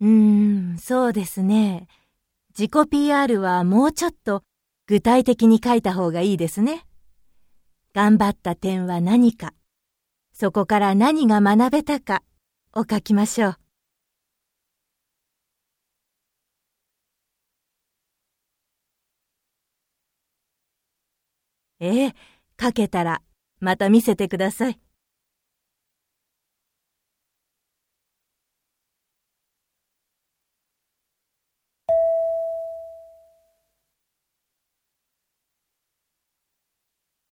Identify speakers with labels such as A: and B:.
A: うーん、そうですね。自己 PR はもうちょっと具体的に書いた方がいいですね。頑張った点は何か、そこから何が学べたかを書きましょう。ええ、書けたらまた見せてください。